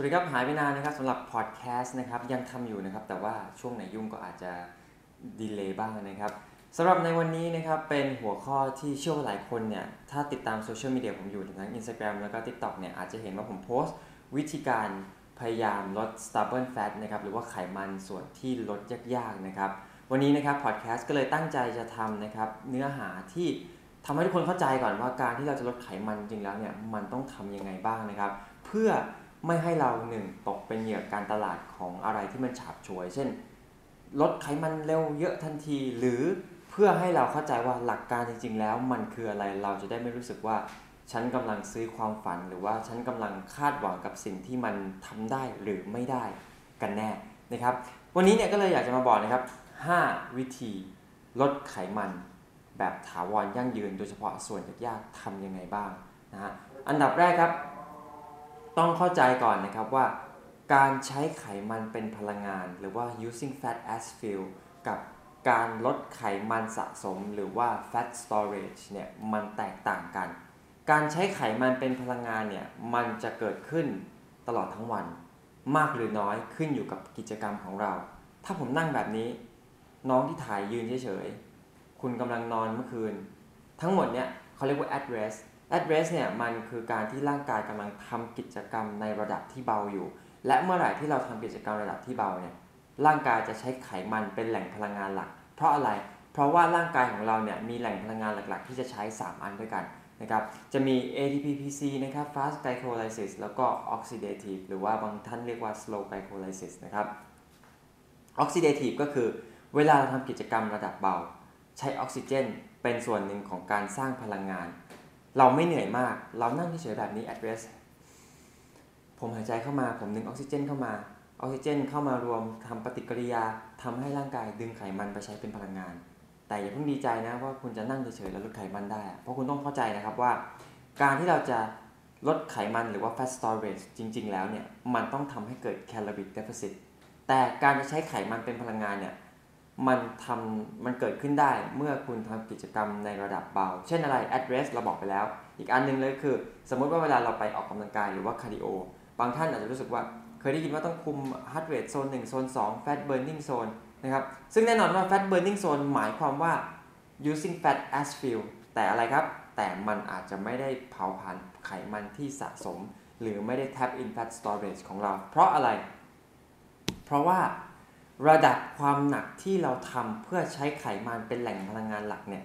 วัสดีครับ หายไปนานนะครับสำหรับพอดแคสต์นะครับยังทำอยู่นะครับ แต่ว่าช่วงไหนยุ่งก็อาจจะดีเลย์บ้างนะครับสำหรับในวันนี้นะครับเป็นหัวข้อที่เชื่อว่าหลายคนเนี่ยถ้าติดตามโซเชียลมีเดียผมอยู่ทั้ง Instagram แล้วก็ TikTok เนี่ยอาจจะเห็นว่าผมโพสต์ วิธีการพยายามลด stubborn fat นะครับหรือว่าไขมันส่วนที่ลดยากๆนะครับวันนี้นะครับพอดแคสต์ก็เลยตั้งใจจะทำนะครับเนื้อหาที่ทำให้ทุกคนเข้าใจก่อนว่าการที่เราจะลดไขมันจริงแล้วเนี่ยมันต้องทำยังไงบ้างนะครับ เพื่อ ไม่ให้เราหนึ่งตกเป็นเหยื่อการตลาดของอะไรที่มันฉาบฉวย เช่น ลดไขมันเร็วเยอะทันทีหรือเพื่อให้เราเข้าใจว่าหลักการจริง ๆ แล้วมันคืออะไรเราจะได้ไม่รู้สึกว่า ฉันกำลังซื้อความฝันหรือว่าฉันกำลังคาดหวังกับสิ่งที่มันทำได้หรือไม่ได้กันแน่นะครับ วันนี้เนี่ยก็เลยอยากจะมาบอกนะครับ 5 วิธีลดไขมันแบบถาวรยั่งยืน โดยเฉพาะส่วนยากๆทำยังไงบ้างนะฮะอันดับแรกครับ ต้องเข้าใจก่อนนะครับว่า การใช้ไขมันเป็นพลังงาน หรือว่า using fat as fuel กับการลดไขมันสะสมหรือว่า fat storage เนี่ยมันแตกต่างกัน การใช้ไขมันเป็นพลังงานเนี่ยมันจะเกิดขึ้นตลอดทั้งวัน มากหรือน้อยขึ้นอยู่กับกิจกรรมของเรา ถ้าผมนั่งแบบนี้ น้องที่ถ่ายยืนเฉยๆ คุณกำลังนอนเมื่อคืน ทั้งหมดเนี่ยเขาเรียกว่า address address เนี่ยมันคือการที่ร่างกายกำลังทำกิจกรรมในระดับที่เบาอยู่ และเมื่อไหร่ที่เราทำกิจกรรมระดับที่เบาเนี่ยร่างกายจะใช้ไขมันเป็นแหล่งพลังงานหลัก เพราะอะไร เพราะว่าร่างกายของเราเนี่ยมีแหล่งพลังงานหลัก ๆ ที่จะใช้ 3 อันด้วยกันนะครับ จะมี ATP-PC นะครับ fast glycolysis แล้วก็ oxidative หรือว่าบางท่านเรียกว่า slow glycolysis นะครับ oxidative ก็คือเวลาเราทำกิจกรรมระดับเบา ใช้ออกซิเจน เป็นส่วนหนึ่งของการสร้างพลังงาน เราไม่เหนื่อยมาก เรานั่งเฉยแบบนี้ address ผมหายใจเข้ามา ผมดึงออกซิเจนเข้ามา ออกซิเจนเข้ามารวมทำปฏิกิริยาทำให้ร่างกายดึงไขมันไปใช้เป็นพลังงาน แต่อย่าเพิ่งดีใจนะว่าคุณจะนั่งเฉยๆแล้วลดไขมันได้ เพราะคุณต้องเข้าใจนะครับว่า การที่เราจะลดไขมันหรือว่า fat storage จริง ๆ แล้วเนี่ย มันต้องทำให้เกิด caloric deficit แต่การจะใช้ไขมันเป็นพลังงานเนี่ย มันทำมันเกิดขึ้นได้เมื่อคุณทำกิจกรรมในระดับเบา เช่นอะไร at rest เราบอกไปแล้ว อีกอันหนึงเลยคือ สมมติว่าเวลาเราไปออกกำลังกายหรือว่า cardio บางท่านอาจจะรู้สึกว่า เคยได้ยินว่าต้องคุม heart rate โซน1โซน2 fat burning zone นะครับ ซึ่งแน่นอนว่า fat burning zone หมายความว่า using fat as fuel แต่อะไรครับ แต่มันอาจจะไม่ได้เผาผลาญไขมันที่สะสม หรือไม่ได้ tap in fat storage ของเรา เพราะอะไร เพราะว่า ระดับความหนักที่เราทำเพื่อใช้ไขมันเป็นแหล่งพลังงานหลักเนี่ย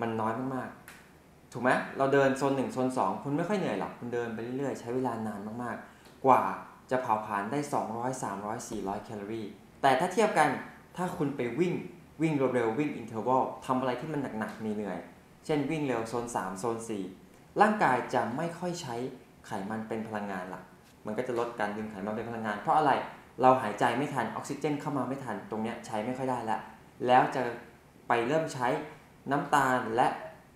มันน้อยมากๆ ถูกไหมเราเดินโซน1โซน2คุณไม่ค่อยเหนื่อยหรอกคุณเดินไปเรื่อยๆ ใช้เวลานานมากๆ กว่าจะเผาผลาญได้ 200 300 400 แคลอรี่ แต่ถ้าเทียบกันถ้าคุณไปวิ่งวิ่งเร็วๆวิ่ง interval ทำอะไรที่มันหนักๆเหนื่อย เช่นวิ่งเร็วโซน 3 โซน 4 ร่างกายจะไม่ค่อยใช้ไขมันเป็นพลังงานหลัก มันก็จะลดการดึงไขมันเป็นพลังงาน เพราะอะไร เราหายใจไม่ทันออกซิเจนเข้ามาไม่ทันตรงเนี้ยใช้ไม่ค่อยได้ล้วแล้วจะไปเริ่มใช้น้ำตาลและ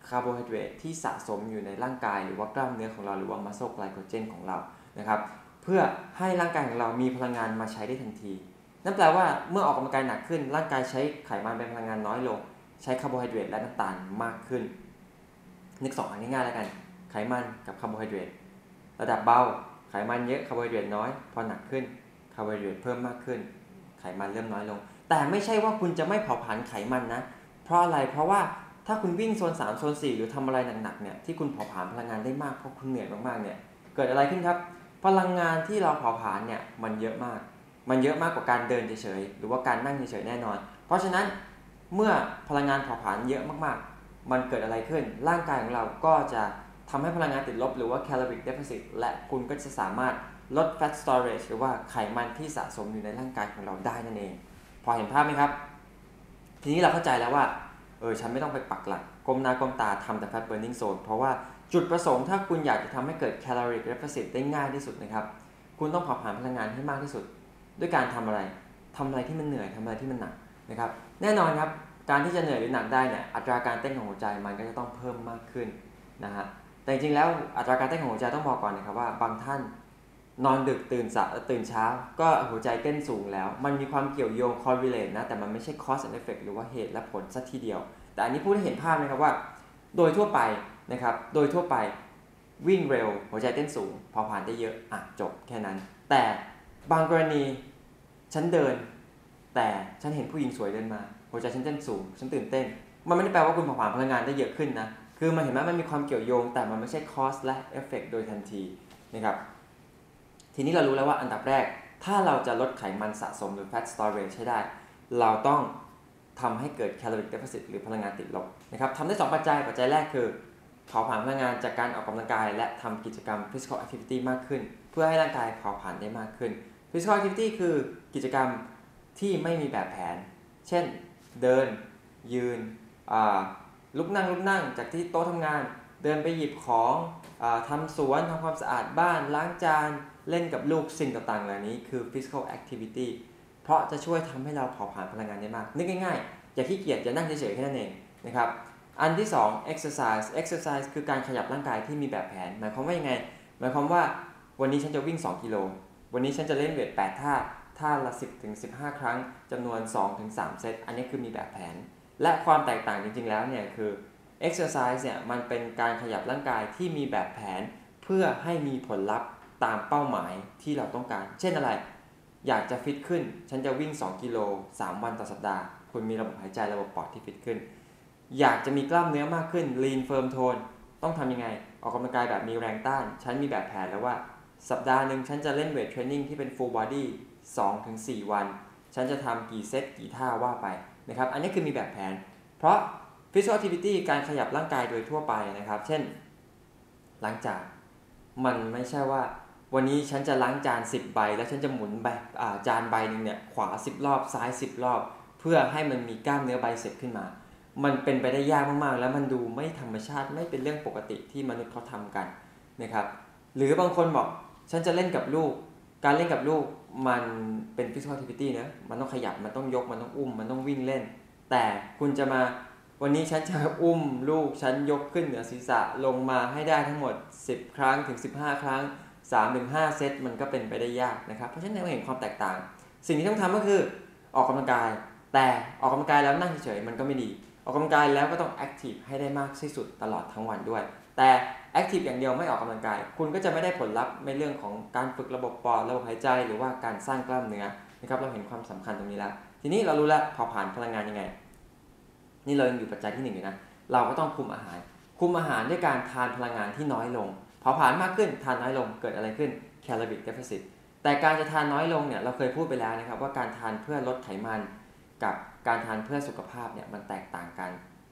คาร์โบไฮเดรตที่สะสมอยู่ในร่างกาย หรือว่ากล้ามเนื้อของเราหรือว่ามัสโซไกลโคเจนของเรานะครับเพื่อให้ร่างกายของเรามีพลังงานมาใช้ได้ทันที นั่นแปลว่าเมื่อออกกำลังกายหนักขึ้น ร่างกายใช้ไขมันเป็นพลังงานน้อยลง ใช้คาร์โบไฮเดรตและน้ำตาลมากขึ้น นึกสองอันง่ายๆแล้วกัน ไขมันกับคาร์โบไฮเดรตระดับเบาไขมันเยอะคาร์โบไฮเดรตน้อย พอหนักขึ้น คาร์โบไฮเดรตเพิ่มมากขึ้น ไขมันเริ่มน้อยลง แต่ไม่ใช่ว่าคุณจะไม่เผาผลาญไขมันนะ เพราะอะไรเพราะว่าถ้าคุณวิ่งโซน3โซน4 หรือทำอะไรหนักๆเนี่ยที่คุณเผาผลาญพลังงานได้มากเพราะคุณเหนื่อยมากๆเนี่ยเกิดอะไรขึ้นครับ พลังงานที่เราเผาผลาญเนี่ยมันเยอะมาก มันเยอะมากกว่าการเดินเฉยๆหรือว่าการนั่งเฉยๆแน่นอน เพราะฉะนั้นเมื่อพลังงานเผาผลาญเยอะมากๆ มันเกิดอะไรขึ้น ร่างกายของเราก็จะทำให้พลังงานติดลบ หรือว่า caloric deficit และคุณก็จะสามารถ ลด fat storage หรือว่าไขมันที่สะสมอยู่ในร่างกายของเราได้นั่นเอง พอเห็นภาพไหมครับ ทีนี้เราเข้าใจแล้วว่า เออ ฉันไม่ต้องไปปักหลักก้มหน้าก้มตาทำแต่ fat burning zone เพราะว่าจุดประสงค์ถ้าคุณอยากจะทำให้เกิด caloric deficit ได้ง่ายที่สุดนะครับ คุณต้องเผาผลาญพลังงานให้มากที่สุด ด้วยการทำอะไรทำอะไรที่มันเหนื่อยทำอะไรที่มันหนักนะครับ แน่นอนครับ การที่จะเหนื่อยหรือหนักได้เนี่ยอัตราการเต้นของหัวใจมันก็จะต้องเพิ่มมากขึ้นนะฮะแต่จริงๆแล้วอัตราการเต้นของหัวใจต้องบอกก่อนนะครับว่าบางท่าน นอนดึกตื่นสะตื่นเช้า ก็หัวใจเต้นสูงแล้ว มันมีความเกี่ยวโยง correlate นะ แต่มันไม่ใช่ cause and effect หรือว่าเหตุและผลสักทีเดียว แต่อันนี้พูดให้เห็นภาพนะครับว่า โดยทั่วไปนะครับ โดยทั่วไปวิ่งเร็ว หัวใจเต้นสูงเผาผลาญได้เยอะ อะ จบแค่นั้น แต่บางกรณี ฉันเดิน แต่ฉันเห็นผู้หญิงสวยเดินมา หัวใจฉันเต้นสูง ฉันตื่นเต้น มันไม่ได้แปลว่าคุณผาผลาญพลังงานได้เยอะขึ้นนะ คือมันเห็นไหมมันมีความเกี่ยวโยง แต่มันไม่ใช่คอสและเอฟเฟกโดยทันทีนะครับ ทีนี้เรารู้แล้วว่าอันดับแรก ถ้าเราจะลดไขมันสะสมหรือ fat storage ให้ได้ เราต้องทำให้เกิด calorie deficit หรือพลังงานติดลบนะครับทำได้ 2 ปัจจัย ปัจจัยแรกคือเผาผลาญพลังงานจากการออกกำลังกาย และทำกิจกรรม physical activity มากขึ้น เพื่อให้ร่างกายเผาผลาญได้มากขึ้น physical activity คือกิจกรรมที่ไม่มีแบบแผน เช่น เดิน ยืนลุกนั่งลุกนั่งจากที่โต๊ะทำงาน เดินไปหยิบของอทำสวนทำความสะอาดบ้านล้างจาน เล่นกับลูกสิ่งต่างๆเหล่านี้คือ physical activity เพราะจะช่วยทำให้เราเผาผลาญพลังงานได้มาก นึกง่ายๆ อย่าขี้เกียจอย่านั่งเฉยๆแค่นั้นเองนะครับ อันที่ 2 exercise exercise คือการขยับร่างกายที่มีแบบแผน หมายความว่ายังไง หมายความว่าวันนี้ฉันจะวิ่ง 2 กิโล วันนี้ฉันจะเล่นเวท 8 ท่า ท่าละ 10ถึง15 ครั้งจำนวน 2 ถึง 3 เซต อันนี้คือมีแบบแผน และความแตกต่างจริงๆ แล้วเนี่ยคือ exercise เนี่ยมันเป็นการขยับร่างกายที่มีแบบแผน เพื่อให้มีผลลัพธ์ ตามเป้าหมายที่เราต้องการ เช่นอะไร อยากจะฟิตขึ้น ฉันจะวิ่ง 2 กิโล 3 วันต่อสัปดาห์ คุณมีระบบหายใจระบบปอดที่ฟิตขึ้น อยากจะมีกล้ามเนื้อมากขึ้น lean firm tone ต้องทำยังไง ออกกำลังกายแบบมีแรงต้าน ฉันมีแบบแผนแล้วว่า สัปดาห์หนึ่งฉันจะเล่นเวทเทรนนิ่งที่เป็น full body 2-4 วัน ฉันจะทำกี่เซตกี่ท่าว่าไปนะครับ อันนี้คือมีแบบแผน เพราะ physical activity การขยับร่างกายโดยทั่วไปนะครับ เช่น หล้างจานมันไม่ใช่ว่า วันนี้ฉันจะล้างจาน10ใบ แล้วฉันจะหมุนใบจานใบหนึ่งเนี่ยขวา10รอบซ้าย10รอบ เพื่อให้มันมีกล้ามเนื้อใบเสร็จขึ้นมา มันเป็นไปได้ยากมากๆ แล้วมันดูไม่ธรรมชาติไม่เป็นเรื่องปกติที่มนุษย์เขาทำกันนะครับหรือบางคนบอกฉันจะเล่นกับลูก การเล่นกับลูกมันเป็น physical activity นะมันต้องขยับมันต้องยกมันต้องอุ้มมันต้องวิ่งเล่น แต่คุณจะมาวันนี้ฉันจะอุ้มลูกฉันยกขึ้นเหนือศีรษะลงมาให้ได้ทั้งหมด 10 ครั้งถึง 15 ครั้ง 3ถึง5เซตมันก็เป็นไปได้ยากนะครับ เพราะฉะนั้นเราเห็นความแตกต่าง สิ่งที่ต้องทำก็คือออกกำลังกาย แต่ออกกำลังกายแล้วนั่งเฉยๆมันก็ไม่ดี ออกกำลังกายแล้วก็ต้อง active ให้ได้มากที่สุดตลอดทั้งวันด้วย แต่ active อย่างเดียวไม่ออกกำลังกาย คุณก็จะไม่ได้ผลลัพธ์ในเรื่องของการฝึกระบบปอดระบบหายใจ หรือว่าการสร้างกล้ามเนื้อนะครับเราเห็นความสำคัญตรงนี้แล้ว ทีนี้เรารู้แล้วเผาผลาญพลังงานยังไง นี่เรายังอยู่ปัจจัยที่1อยู่นะเราก็ต้องคุมอาหาร คุมอาหารด้วยการทานพลังงานที่น้อยลง ผาผลาญมากขึ้นทานน้อยลงเกิดอะไรขึ้น calorie deficit แต่การจะทานน้อยลงเนี่ยเราเคยพูดไปแล้วนะครับว่าการทานเพื่อลดไขมัน กับการทานเพื่อสุขภาพเนี่ยมันแตกต่างกัน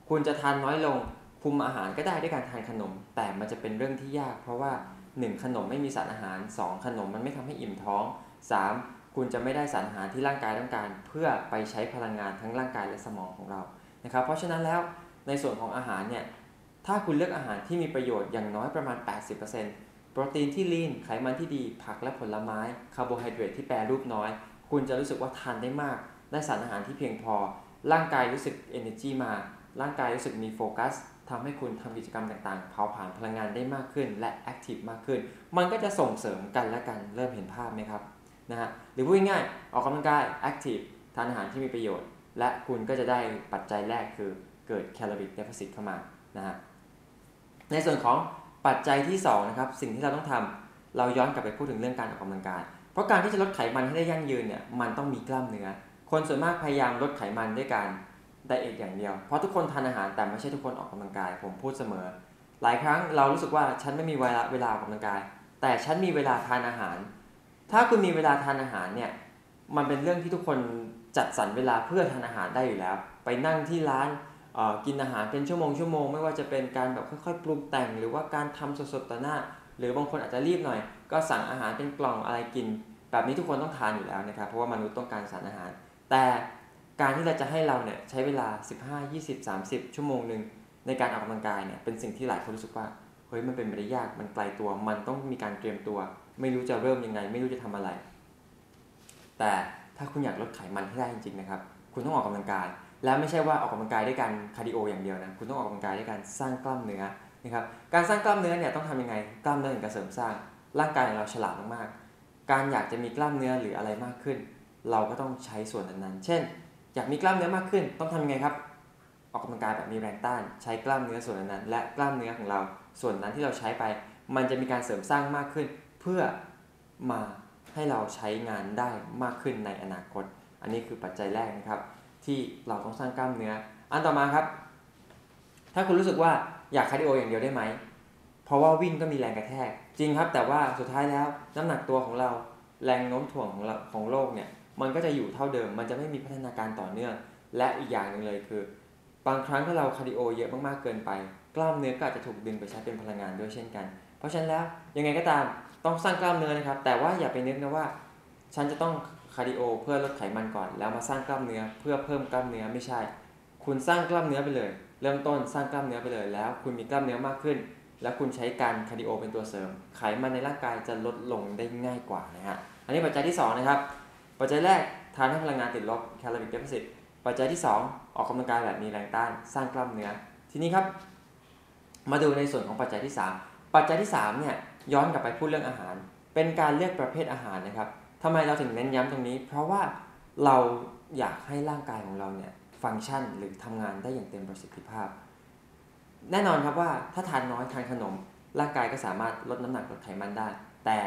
คุณจะทานน้อยลงคุมอาหารก็ได้ด้วยการทานขนม แต่มันจะเป็นเรื่องที่ยาก เพราะว่า 1 ขนมไม่มีสารอาหาร 2 ขนมมันไม่ทำให้อิ่มท้อง 3 คุณจะไม่ได้สารอาหารที่ร่างกายต้องการ เพื่อไปใช้พลังงานทั้งร่างกายและสมองของเรานะครับเพราะฉะนั้นแล้วในส่วนของอาหารเนี่ย ถ้าคุณเลือกอาหารที่มีประโยชน์อย่างน้อยประมาณ 80%โปรตีนที่ lean ไขมันที่ดี ผักและผลไม้ คาร์โบไฮเดรตที่แปรรูปน้อย คุณจะรู้สึกว่าทานได้มาก ได้สารอาหารที่เพียงพอ ร่างกายรู้สึก energy มา ร่างกายรู้สึกมีโฟกัสทำให้คุณทำกิจกรรมต่างๆ เผาผลาญพลังงานได้มากขึ้น และ active มากขึ้น มันก็จะส่งเสริมกันและกัน เริ่มเห็นภาพไหมครับ นะฮะ หรือพูดง่ายๆ ออกกำลังกาย active ทานอาหารที่มีประโยชน์ และคุณก็จะได้ปัจจัยแรกคือเกิด calorie deficit เข้ามา นะฮะ ในส่วนของปัจจัยที่2นะครับสิ่งที่เราต้องทำเราย้อนกลับไปพูดถึงเรื่องการออกกำลังกาย เพราะการที่จะลดไขมันให้ได้ยั่งยืนเนี่ยมันต้องมีกล้ามเนื้อ คนส่วนมากพยายามลดไขมันด้วยการ diet อย่างเดียว เพราะทุกคนทานอาหารแต่ไม่ใช่ทุกคนออกกำลังกาย ผมพูดเสมอ หลายครั้งเรารู้สึกว่าฉันไม่มีเวลาเวลาออกกำลังกาย แต่ฉันมีเวลาทานอาหาร ถ้าคุณมีเวลาทานอาหารเนี่ยมันเป็นเรื่องที่ทุกคนจัดสรรเวลาเพื่อทานอาหารได้อยู่แล้ว ไปนั่งที่ร้าน กินอาหารเป็นชั่วโมงชั่วโมงไม่ว่าจะเป็นการแบบค่อยๆปรุงแต่ง หรือว่าการทำสดๆต่อหน้า หรือบางคนอาจจะรีบหน่อย ก็สั่งอาหารเป็นกล่องอะไรกิน แบบนี้ทุกคนต้องทานอยู่แล้วนะครับ เพราะว่ามนุษย์ต้องการสารอาหาร แต่การที่เราจะให้เราเนี่ยใช้เวลา 15 20 30 ชั่วโมงหนึ่งในการออกกำลังกายเนี่ยเป็นสิ่งที่หลายคนรู้สึกว่าเฮ้ยมันเป็นไปได้ยากมันไกลตัว มันต้องมีการเตรียมตัว ไม่รู้จะเริ่มยังไง ไม่รู้จะทำอะไร แต่ถ้าคุณอยากลดไขมันให้ได้จริงๆนะครับ คุณต้องออกกำลังกาย แล้วไม่ใช่ว่าออกกำลังกายด้วยการ cardio อย่างเดียวนะ คุณต้องออกกำลังกายด้วยการสร้างกล้ามเนื้อนะครับการสร้างกล้ามเนื้อเนี่ยต้องทำยังไงกล้ามเนื้อถึงจะเสริมสร้าง ร่างกายของเราฉลาดมากๆ การอยากจะมีกล้ามเนื้อหรืออะไรมากขึ้น เราก็ต้องใช้ส่วนนั้นๆ เช่น อยากมีกล้ามเนื้อมากขึ้น ต้องทำยังไงครับ ออกกำลังกายแบบมีแรงต้าน ใช้กล้ามเนื้อส่วนนั้นและกล้ามเนื้อของเราส่วนนั้นที่เราใช้ไป มันจะมีการเสริมสร้างมากขึ้น เพื่อมาให้เราใช้งานได้มากขึ้นในอนาคต อันนี้คือปัจจัยแรกนะครับ ที่เราต้องสร้างกล้ามเนื้อ อันต่อมาครับ ถ้าคุณรู้สึกว่าอยากคาร์ดิโออย่างเดียวได้ไหม เพราะว่าวิ่งก็มีแรงกระแทก จริงครับ แต่ว่าสุดท้ายแล้วน้ำหนักตัวของเราแรงโน้มถ่วงของเราของโลกเนี่ยมันก็จะอยู่เท่าเดิม มันจะไม่มีพัฒนาการต่อเนื่อง และอีกอย่างหนึ่งเลยคือ บางครั้งถ้าเราคาร์ดิโอเยอะมากๆเกินไป กล้ามเนื้อก็อาจจะถูกดึงไปใช้เป็นพลังงานด้วยเช่นกัน เพราะฉะนั้นแล้วยังไงก็ตามต้องสร้างกล้ามเนื้อนะครับ แต่ว่าอย่าไปนึกนะว่า ฉันจะต้องคาร์ดิโอเพื่อลดไขมันก่อน แล้วมาสร้างกล้ามเนื้อเพื่อเพิ่มกล้ามเนื้อไม่ใช่ คุณสร้างกล้ามเนื้อไปเลย เริ่มต้นสร้างกล้ามเนื้อไปเลย แล้วคุณมีกล้ามเนื้อมากขึ้น แล้วคุณใช้การคาร์ดิโอเป็นตัวเสริม ไขมันในร่างกายจะลดลงได้ง่ายกว่านะฮะอันนี้ปัจจัยที่ 2 นะครับ ปัจจัยแรกทานให้พลังงานติดลบ caloric deficit ปัจจัยที่ 2 ออกกำลังกายแบบมีแรงต้านสร้างกล้ามเนื้อ ทีนี้ครับ มาดูในส่วนของปัจจัยที่ 3 ปัจจัยที่3เนี่ยย้อนกลับไปพูดเรื่องอาหาร เป็นการเลือกประเภทอาหารนะครับ ทำไมเราถึงเน้นย้ำตรงนี้ เพราะว่าเราอยากให้ร่างกายของเราเนี่ยฟังก์ชันหรือทำงานได้อย่างเต็มประสิทธิภาพ แน่นอนครับว่าถ้าทานน้อยทานขนม ร่างกายก็สามารถลดน้ำหนักลดไขมันได้ แต่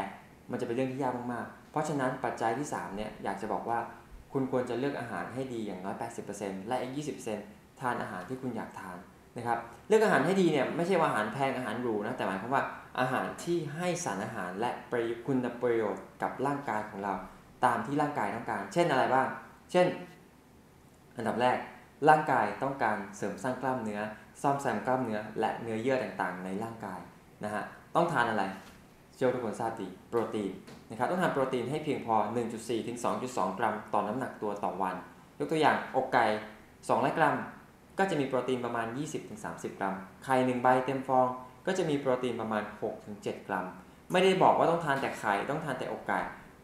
มันจะเป็นเรื่องที่ยากมากๆ เพราะฉะนั้นปัจจัยที่3เนี่ยอยากจะบอกว่าคุณควรจะเลือกอาหารให้ดีอย่างน้อย 80%และอีก 20%ทานอาหารที่คุณอยากทาน นะครับเลือกอาหารให้ดีเนี่ยไม่ใช่ว่าอาหารแพงอาหารหรูนะแต่หมายความว่าอาหารที่ให้สารอาหารและประโยชน์คุณประโยชน์กับร่างกายของเรา ตามที่ร่างกายต้องการ เช่นอะไรบ้าง เช่น อันดับแรกร่างกายต้องการเสริมสร้างกล้ามเนื้อ ซ่อมแซมกล้ามเนื้อ และเนื้อเยื่อต่างๆ ในร่างกายนะฮะต้องทานอะไรเชื่อทุกคนทราบดีโปรตีนนะครับต้องทานโปรตีนให้เพียงพอ 1.4 ถึง 2.2 กรัม ต่อน้ำหนักตัวต่อวัน ยกตัวอย่างอกไก่200กรัม ก็จะมีโปรตีนประมาณ 20-30 กรัม ไข่1ใบเต็มฟอง ก็จะมีโปรตีนประมาณ 6-7 กรัม ไม่ได้บอกว่าต้องทานแต่ไข่ ต้องทานแต่อกไก่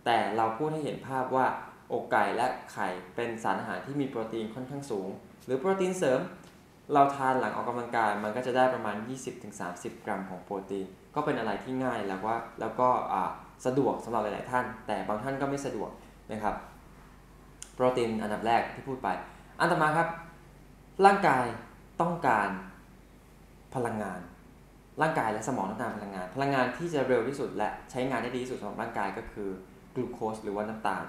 แต่เราพูดให้เห็นภาพว่าอกไก่และไข่เป็นสารอาหารที่มีโปรตีนค่อนข้างสูง หรือโปรตีนเสริม เราทานหลังออกกำลังกาย มันก็จะได้ประมาณ 20-30 กรัมของโปรตีน ก็เป็นอะไรที่ง่ายแล้วว่าแล้วก็สะดวกสำหรับหลาย ๆ ท่าน แต่บางท่านก็ไม่สะดวกนะครับ โปรตีนอันดับแรกที่พูดไป อันต่อมาครับ ร่างกายต้องการพลังงาน ร่างกายและสมองต้องการพลังงาน พลังงานที่จะเร็วที่สุดและใช้งานได้ดีที่สุดสำหรับร่างกายก็คือกลูโคสหรือว่าน้ำตาล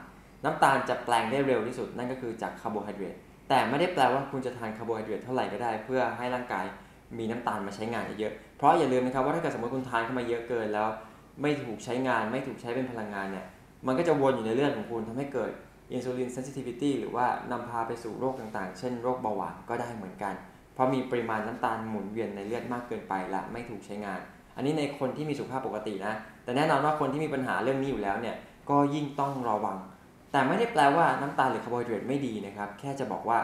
น้ำตาลจะแปลงได้เร็วที่สุด นั่นก็คือจากคาร์โบไฮเดรตแต่ไม่ได้แปลว่าคุณจะทานคาร์โบไฮเดรตเท่าไหร่ก็ได้ เพื่อให้ร่างกายมีน้ำตาลมาใช้งานเยอะเพราะอย่าลืมนะครับว่าถ้าเกิดสมมติคุณทานเข้ามาเยอะเกินแล้ว ไม่ถูกใช้งาน ไม่ถูกใช้เป็นพลังงานเนี่ยมันก็จะวนอยู่ในเลือดของคุณทำให้เกิด insulin sensitivity หรือว่านำพาไปสู่โรคต่างๆ เช่นโรคเบาหวานก็ได้เหมือนกัน เพราะมีปริมาณน้ำตาลหมุนเวียนในเลือดมากเกินไปและไม่ถูกใช้งาน อันนี้ในคนที่มีสุขภาพปกตินะ แต่แน่นอนว่าคนที่มีปัญหาเรื่องนี้อยู่แล้วเนี่ยก็ยิ่งต้องระวัง แต่ไม่ได้แปลว่าน้ำตาลหรือคาร์โบไฮเดรตไม่ดีนะครับ แค่จะบอกว่า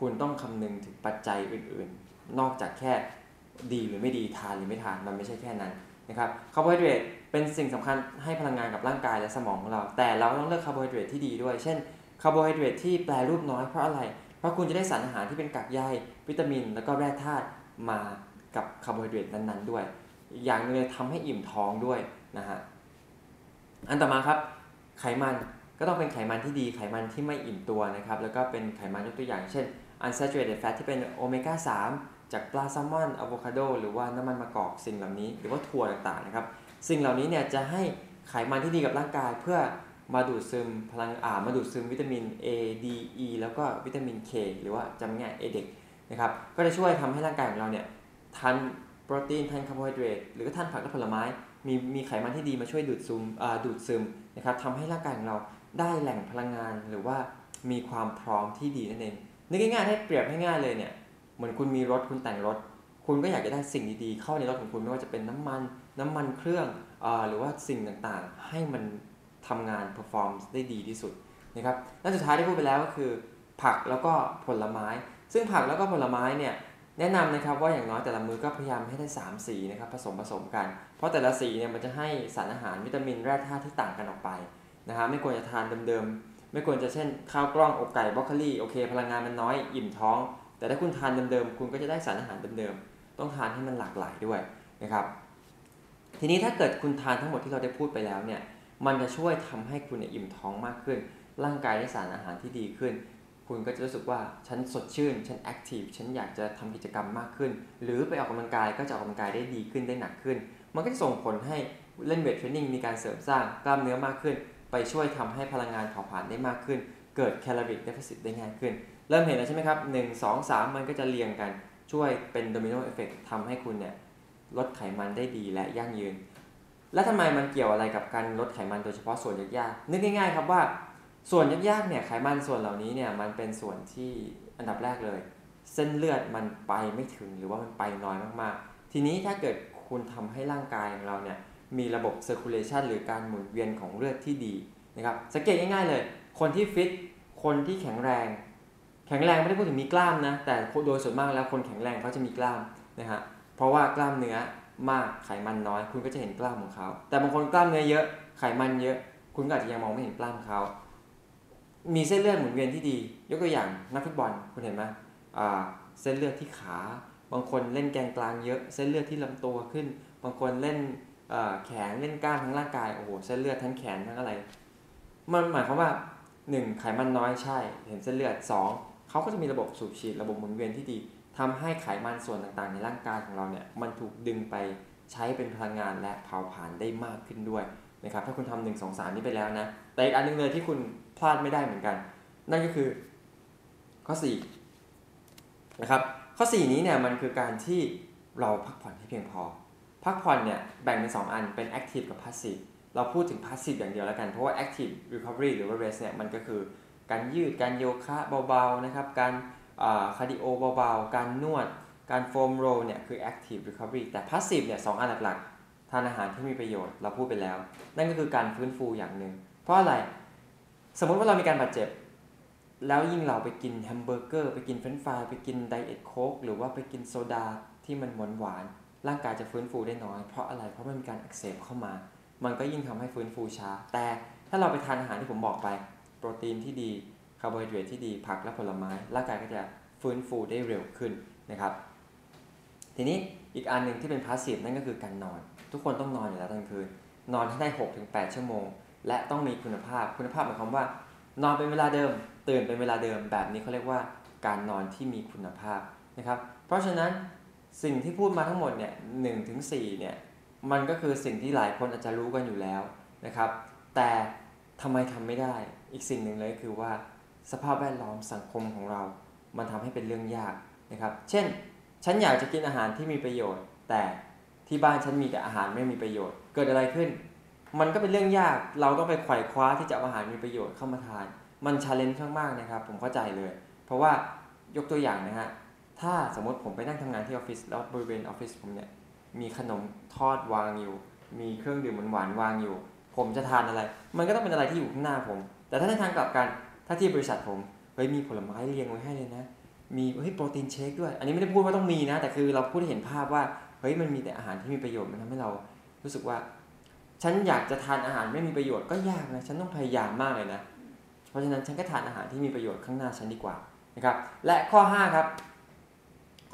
คุณต้องคำนึงถึงปัจจัยอื่นๆ นอกจากแค่ดีหรือไม่ดีทานหรือไม่ทานมันไม่ใช่แค่นั้น นะครับคาร์โบไฮเดรตเป็นสิ่งสำคัญให้พลังงานกับร่างกายและสมองของเรา แต่เราต้องเลือกคาร์โบไฮเดรตที่ดีด้วย เช่นคาร์โบไฮเดรตที่แปรรูปน้อยเพราะอะไร เพราะคุณจะได้สารอาหารที่เป็นกากใยวิตามิน แล้วก็แร่ธาตุมากับคาร์โบไฮเดรตนั้นๆด้วยอีกอย่างนึงทำให้อิ่มท้องด้วยนะฮะอันต่อมาครับไขมันก็ต้องเป็นไขมันที่ดีไขมันที่ไม่อิ่มตัวนะครับแล้วก็เป็นไขมันยกตัวอย่างเช่น unsaturated fat ที่เป็นโอเมก้า3 จากปลาแซลมอนอะโวคาโดหรือว่าน้ำมันมะกอกสิ่งเหล่านี้หรือว่าถั่วต่างๆนะครับ สิ่งเหล่านี้เนี่ยจะให้ไขมันที่ดีกับร่างกายเพื่อมาดูดซึมพลังอ่ามาดูดซึมวิตามิน A D E แล้วก็วิตามิน K หรือว่าจำง่าย A เด็กนะครับก็จะช่วยทำให้ร่างกายของเราเนี่ยทานโปรตีนทานคาร์โบไฮเดรตหรือก็ทานผักและผลไม้ มีมีไขมันที่ดีมาช่วยดูดซึมดูดซึมนะครับทำให้ร่างกายของเราได้แหล่งพลังงานหรือว่ามีความพร้อมที่ดีนั่นเองนึกง่ายๆให้เปรียบให้ง่ายเลยเนี่ย เหมือนคุณมีรถคุณแต่งรถ คุณก็อยากจะได้สิ่งดีๆเข้าในรถของคุณไม่ว่าจะเป็นน้ำมัน น้ำมันเครื่องอหรือว่าสิ่งต่างๆ ให้มันทำงาน perform ได้ดีที่สุดนะครับและสุดท้ายที่พูดไปแล้วก็คือ ผักแล้วก็ผลไม้ ซึ่งผักแล้วก็ผลไม้เนี่ยแนะนำนะครับว่าอย่างน้อยแต่ละมือก็พยายามให้ได้ 3 สีนะครับผสมผสมกัน เพราะแต่ละสีเนี่ยมันจะให้สารอาหารวิตามินแร่ธาตุที่ต่างกันออกไปนะฮะไม่ควรจะทานเดิมๆ ไม่ควรจะเช่นข้าวกล้องอกไก่บรอกโคลีโอเค พลังงานมันน้อย อิ่มท้อง แต่ถ้าคุณทานเดิมๆคุณก็จะได้สารอาหารเดิมๆต้องทานให้มันหลากหลายด้วยนะครับ ทีนี้ถ้าเกิดคุณทานทั้งหมดที่เราได้พูดไปแล้วเนี่ยมันจะช่วยทำให้คุณอิ่มท้องมากขึ้น ร่างกายได้สารอาหารที่ดีขึ้น คุณก็จะรู้สึกว่าฉันสดชื่น ฉัน active ฉันอยากจะทำกิจกรรมมากขึ้น หรือไปออกกำลังกายก็จะออกกำลังกายได้ดีขึ้นได้หนักขึ้น มันก็จะส่งผลให้เล่น weight training มีการเสริมสร้างกล้ามเนื้อมากขึ้น ไปช่วยทำให้พลังงานเผาผลาญได้มากขึ้น เกิด calorie deficit ได้ง่ายขึ้น เริ่มเห็นแล้วใช่ไหมครับ1 2 3มันก็จะเรียงกันช่วยเป็น domino effect ทำให้คุณเนี่ยลดไขมันได้ดีและยั่งยืน และทำไมมันเกี่ยวอะไรกับการลดไขมันโดยเฉพาะส่วนยากๆนึกง่ายๆครับว่าส่วนยากๆเนี่ยไขมันส่วนเหล่านี้เนี่ยมันเป็นส่วนที่อันดับแรกเลย เส้นเลือดมันไปไม่ถึงหรือว่ามันไปน้อยมากๆ ทีนี้ถ้าเกิดคุณทำให้ร่างกายของเราเนี่ยมีระบบ circulation หรือการหมุนเวียนของเลือดที่ดีนะครับสังเกตง่ายๆเลย คนที่ฟิตคนที่แข็งแรง แข็งแรงไม่ได้พูดถึงมีกล้ามนะ แต่โดยส่วนมากแล้วคนแข็งแรงเขาจะมีกล้ามนะฮะเพราะว่ากล้ามเนื้อมากไขมันน้อย คุณก็จะเห็นกล้ามของเขา แต่บางคนกล้ามเนื้อเยอะไขมันเยอะ คุณก็อาจจะยังมองไม่เห็นกล้ามเขา มีเส้นเลือดหมุนเวียนที่ดี ยกตัวอย่างนักฟุตบอลคุณเห็นไหมเส้นเลือดที่ขา บางคนเล่นแกนกลางเยอะ เส้นเลือดที่ลำตัวขึ้น บางคนเล่นแขนเล่นกล้ามทั้งร่างกายโอ้โหเส้นเลือดทั้งแขนทั้งอะไร มันหมายความว่า 1. ไขมันน้อยใช่ เห็นเส้นเลือด 2. เขาก็จะมีระบบสูบฉีดระบบหมุนเวียนที่ดีทำให้ไขมันส่วนต่างๆ ในร่างกายของเราเนี่ยมันถูกดึงไปใช้เป็นพลังงานและเผาผลาญได้มากขึ้นด้วยนะครับถ้าคุณทำหนึ่งสองสามนี้ไปแล้วนะ แต่อีกอันนึงเลยที่คุณพลาดไม่ได้เหมือนกัน นั่นก็คือข้อ4นะครับข้อ 4 นี้เนี่ยมันคือการที่เราพักผ่อนให้เพียงพอ พักผ่อนเนี่ยแบ่งเป็น2อันเป็น active กับ passive เราพูดถึง passive อย่างเดียวแล้วกัน เพราะว่า active recovery หรือว่า rest เนี่ยมันก็คือ การยืดการโยคะเบาๆนะครับการคาร์ดิโอเบาๆการนวด การ foam roll เนี่ยคือ active recovery แต่ passive เนี่ยสองอันหลักๆ ทานอาหารที่มีประโยชน์เราพูดไปแล้ว นั่นก็คือการฟื้นฟูอย่างหนึ่ง เพราะอะไรสมมติว่าเรามีการบาดเจ็บ แล้วยิ่งเราไปกินแฮมเบอร์เกอร์ไปกินเฟรนฟรายไปกิน Diet Coke หรือว่าไปกินโซดาที่มันหวานหวานร่างกายจะฟื้นฟูได้น้อย เพราะอะไรเพราะมันมีการอักเสบเข้ามา มันก็ยิ่งทำให้ฟื้นฟูช้า แต่ถ้าเราไปทานอาหารที่ผมบอกไป โปรตีนที่ดีคาร์โบไฮเดรตที่ดีผักและผลไม้ร่างกายก็จะฟื้นฟูได้เร็วขึ้นนะครับ ทีนี้อีกอันหนึ่งที่เป็นพาสซีฟนั่นก็คือการนอน ทุกคนต้องนอนอยู่แล้วตอนคืน นอนให้ได้ 6-8 ชั่วโมง และต้องมีคุณภาพคุณภาพหมายความว่า นอนเป็นเวลาเดิม ตื่นเป็นเวลาเดิมแบบนี้เขาเรียกว่าการนอนที่มีคุณภาพนะครับ เพราะฉะนั้นสิ่งที่พูดมาทั้งหมดเนี่ยหถึงสเนี่ยมันก็คือสิ่งที่หลายคนอาจจะรู้กันอยู่แล้วนะครับ แต่ทำไมทำไม่ได้ อีกสิ่งหนึ่งเลยคือว่าสภาพแวดล้อมสังคมของเรา มันทำให้เป็นเรื่องยากนะครับ เช่น ฉันอยากจะกินอาหารที่มีประโยชน์ แต่ที่บ้านฉันมีแต่อาหารไม่มีประโยชน์ เกิดอะไรขึ้น มันก็เป็นเรื่องยาก เราต้องไปไขว่คว้าที่จะเอาอาหารมีประโยชน์เข้ามาทาน มัน challenge มากๆนะครับ ผมเข้าใจเลย เพราะว่ายกตัวอย่างนะฮะ ถ้าสมมติผมไปนั่งทำงานที่ออฟฟิศแล้วบริเวณออฟฟิศผมเนี่ยมีขนมทอดวางอยู่ มีเครื่องดื่มหวานวางอยู่ ผมจะทานอะไร มันก็ต้องเป็นอะไรที่อยู่ข้างหน้าผม แต่ถ้าในทางกลับกัน ถ้าที่บริษัทผมเฮ้ยมีผลไม้เรียงไว้ให้เลยนะ มีเฮ้ย protein shake ด้วย อันนี้ไม่ได้พูดว่าต้องมีนะ แต่คือเราพูดให้เห็นภาพว่าเฮ้ยมันมีแต่อาหารที่มีประโยชน์มันทำให้เรารู้สึกว่า ฉันอยากจะทานอาหารไม่มีประโยชน์ก็ยากนะฉันต้องพยายามมากเลยนะเพราะฉะนั้นฉันก็ทานอาหารที่มีประโยชน์ข้างหน้าฉันดีกว่านะครับ และข้อ 5 ครับ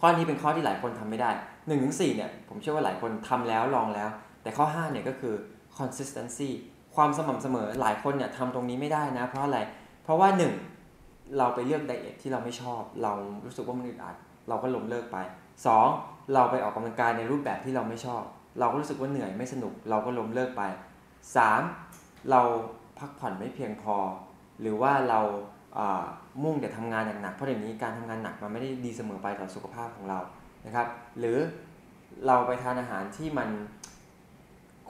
ข้อนี้เป็นข้อที่หลายคนทำไม่ได้1นถึงสเนี่ยผมเชื่อว่าหลายคนทำแล้วลองแล้ว แต่ข้อ 5 เนี่ยก็คือ consistency ความสม่ำเสมอหลายคนเนี่ยทำตรงนี้ไม่ได้นะ เพราะอะไร เพราะว่า1เราไปเลือกไดเอทที่เราไม่ชอบ เรารู้สึกว่ามันอึดอัด เราก็ล้มเลิกไป 2. เราไปออกกำลังกายในรูปแบบที่เราไม่ชอบ เราก็รู้สึกว่าเหนื่อยไม่สนุก เราก็ล้มเลิกไป 3. เราพักผ่อนไม่เพียงพอ หรือว่าเรามุ่งแต่ทำงานหนักๆเพราะเดี๋ยวนี้การทำงานหนักมันไม่ได้ดีเสมอไปต่อสุขภาพของเรานะครับ หรือเราไปทานอาหารที่มัน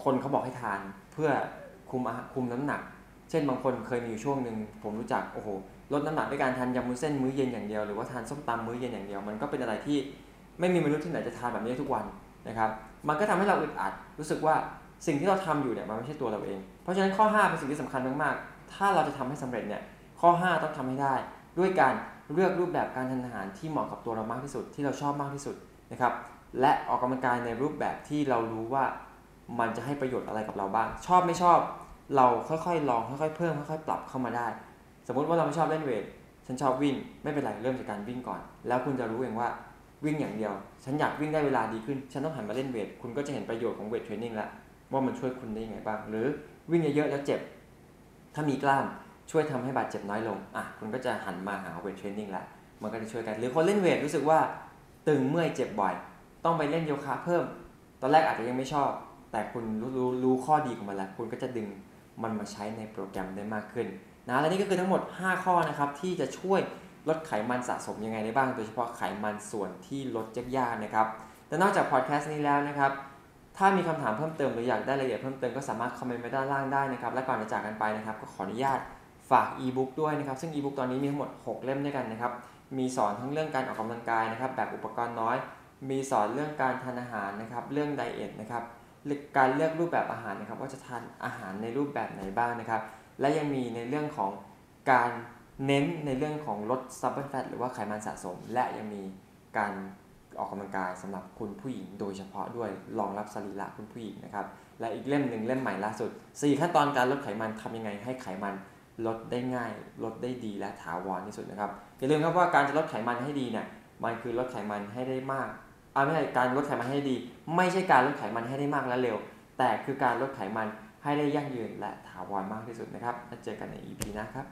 คนเขาบอกให้ทานเพื่อ คุมคุมน้ำหนัก เช่นบางคนเคยมีอยู่ช่วงหนึ่งผมรู้จักโอ้โหลดน้ำหนักด้วยการทานยำมุ้นเส้นมื้อเย็นอย่างเดียวหรือว่าทานส้มตำมื้อเย็นอย่างเดียว มันก็เป็นอะไรที่ไม่มีมนุษย์ที่ไหนจะทานแบบนี้ทุกวันนะครับ มันก็ทำให้เราอึดอัดรู้สึกว่าสิ่งที่เราทำอยู่เนี่ยมันไม่ใช่ตัวเราเอง เพราะฉะนั้นข้อ 5 เป็นสิ่งที่สำคัญมากๆ ถ้าเราจะทำให้สำเร็จเนี่ยข้อ 5 ต้องทำให้ได้ ด้วยการเลือกรูปแบบการทานอาหารที่เหมาะกับตัวเรามากที่สุดที่เราชอบมากที่สุดนะครับและออกกำลังกายในรูปแบบที่เรารู้ว่า มันจะให้ประโยชน์อะไรกับเราบ้าง ชอบไม่ชอบ เราค่อยๆลองค่อยๆเพิ่มค่อยๆปรับเข้ามาได้ สมมุติว่าเราไม่ชอบเล่นเวทฉันชอบวิ่งไม่เป็นไรเริ่มจากการวิ่งก่อน แล้วคุณจะรู้เองว่าวิ่งอย่างเดียว ฉันอยากวิ่งได้เวลาดีขึ้น ฉันต้องหันมาเล่นเวทคุณก็จะเห็นประโยชน์ของเวทเทรนนิ่งล้วว่ามันช่วยคุณได้ยังไงบ้าง หรือวิ่งเยอะๆแล้วเจ็บ ถ้ามีกล้ามช่วยทำให้บาดเจ็บน้อยลงอะคุณก็จะหันมาหาเวทเทรนนิ่งละมันก็จะช่วยกัน หรือคนเล่นเวทรู้สึกว่าตึงเมื่อยเจ็บบ่อย ต้องไปเล่นโยคะเพิ่ม ตอนแรกอาจจะยังไม่ชอบ แต่คุณรู้รู้รู้ข้อดีของมันแล้ว คุณก็จะดึงมันมาใช้ในโปรแกรมได้มากขึ้นนะและนี่ก็คือทั้งหมด 5 ข้อนะครับที่จะช่วยลดไขมันสะสมยังไงได้บ้าง โดยเฉพาะไขมันส่วนที่ลดยากๆนะครับแต่นอกจากพอดแคสต์นี้แล้วนะครับถ้ามีคำถามเพิ่มเติมหรืออยากได้รายละเอียดเพิ่มเติมก็สามารถคอมเมนต์ไว้ด้านล่างได้นะครับและก่อนจะจากกันไปนะครับก็ขออนุญาตฝากอีบุ๊กด้วยนะครับซึ่งอีบุ๊กตอนนี้มีทั้งหมด 6 เล่มด้วยกันนะครับมีสอนทั้งเรื่องการออกกำลังกายนะครับแบบอุปกรณ์น้อย มีสอนเรื่องการทานอาหารนะครับเรื่อง diet นะครับ การเลือกรูปแบบอาหารนะครับ ว่าจะทานอาหารในรูปแบบไหนบ้างนะครับ และยังมีในเรื่องของการเน้นในเรื่องของลด stubborn fat หรือว่าไขมันสะสม และยังมีการออกกำลังกายสำหรับคุณผู้หญิงโดยเฉพาะด้วยรองรับสรีระคุณผู้หญิงนะครับ และอีกเล่มหนึ่งเล่มใหม่ล่าสุด 4 ขั้นตอนการลดไขมันทำยังไงให้ไขมันลดได้ง่าย ลดได้ดีและถาวรที่สุดนะครับอย่าลืมครับว่าการจะลดไขมันให้ดีเนี่ยมันคือลดไขมันให้ได้มาก อาไม่ใช่การลดไขมันให้ดี ไม่ใช่การลดไขมันให้ได้มากและเร็ว แต่คือการลดไขมันให้ได้ยั่งยืนและถาวรมากที่สุดนะครับแล้วเจอกันใน EP นะครับ